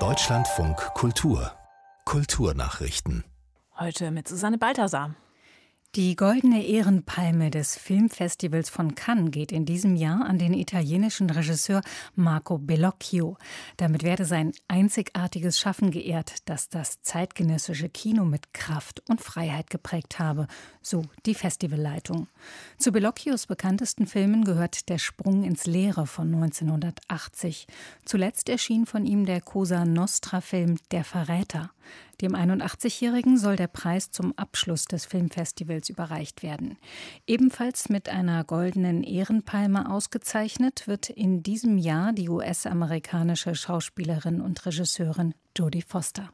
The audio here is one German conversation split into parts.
Deutschlandfunk Kultur Kulturnachrichten. Heute mit Susanne Balthasar. Die goldene Ehrenpalme des Filmfestivals von Cannes geht in diesem Jahr an den italienischen Regisseur Marco Bellocchio. Damit werde sein einzigartiges Schaffen geehrt, das das zeitgenössische Kino mit Kraft und Freiheit geprägt habe, so die Festivalleitung. Zu Bellocchios bekanntesten Filmen gehört Der Sprung ins Leere von 1980. Zuletzt erschien von ihm der Cosa Nostra-Film Der Verräter. Dem 81-Jährigen soll der Preis zum Abschluss des Filmfestivals überreicht werden. Ebenfalls mit einer goldenen Ehrenpalme ausgezeichnet wird in diesem Jahr die US-amerikanische Schauspielerin und Regisseurin Jodie Foster.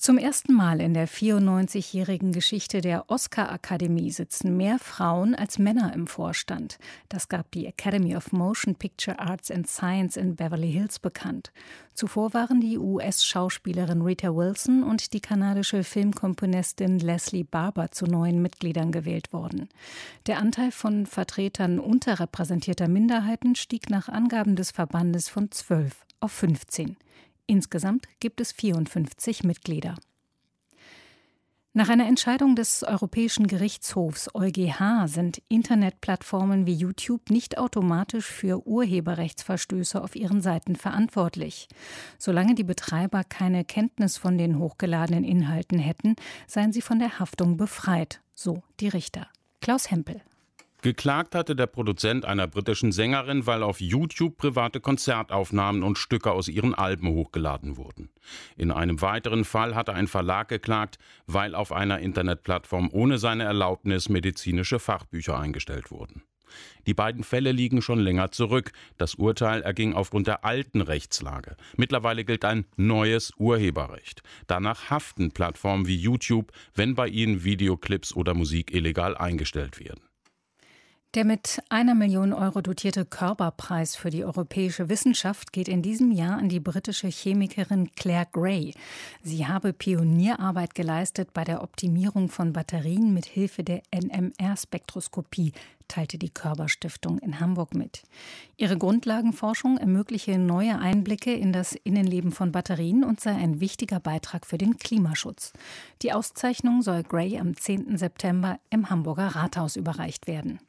Zum ersten Mal in der 94-jährigen Geschichte der Oscar-Akademie sitzen mehr Frauen als Männer im Vorstand. Das gab die Academy of Motion Picture Arts and Science in Beverly Hills bekannt. Zuvor waren die US-Schauspielerin Rita Wilson und die kanadische Filmkomponistin Leslie Barber zu neuen Mitgliedern gewählt worden. Der Anteil von Vertretern unterrepräsentierter Minderheiten stieg nach Angaben des Verbandes von 12 auf 15. Insgesamt gibt es 54 Mitglieder. Nach einer Entscheidung des Europäischen Gerichtshofs EuGH sind Internetplattformen wie YouTube nicht automatisch für Urheberrechtsverstöße auf ihren Seiten verantwortlich. Solange die Betreiber keine Kenntnis von den hochgeladenen Inhalten hätten, seien sie von der Haftung befreit, so die Richter. Klaus Hempel. Geklagt hatte der Produzent einer britischen Sängerin, weil auf YouTube private Konzertaufnahmen und Stücke aus ihren Alben hochgeladen wurden. In einem weiteren Fall hatte ein Verlag geklagt, weil auf einer Internetplattform ohne seine Erlaubnis medizinische Fachbücher eingestellt wurden. Die beiden Fälle liegen schon länger zurück. Das Urteil erging aufgrund der alten Rechtslage. Mittlerweile gilt ein neues Urheberrecht. Danach haften Plattformen wie YouTube, wenn bei ihnen Videoclips oder Musik illegal eingestellt werden. Der mit einer Million Euro dotierte Körperpreis für die europäische Wissenschaft geht in diesem Jahr an die britische Chemikerin Claire Gray. Sie habe Pionierarbeit geleistet bei der Optimierung von Batterien mit Hilfe der NMR-Spektroskopie, teilte die Körperstiftung in Hamburg mit. Ihre Grundlagenforschung ermögliche neue Einblicke in das Innenleben von Batterien und sei ein wichtiger Beitrag für den Klimaschutz. Die Auszeichnung soll Gray am 10. September im Hamburger Rathaus überreicht werden.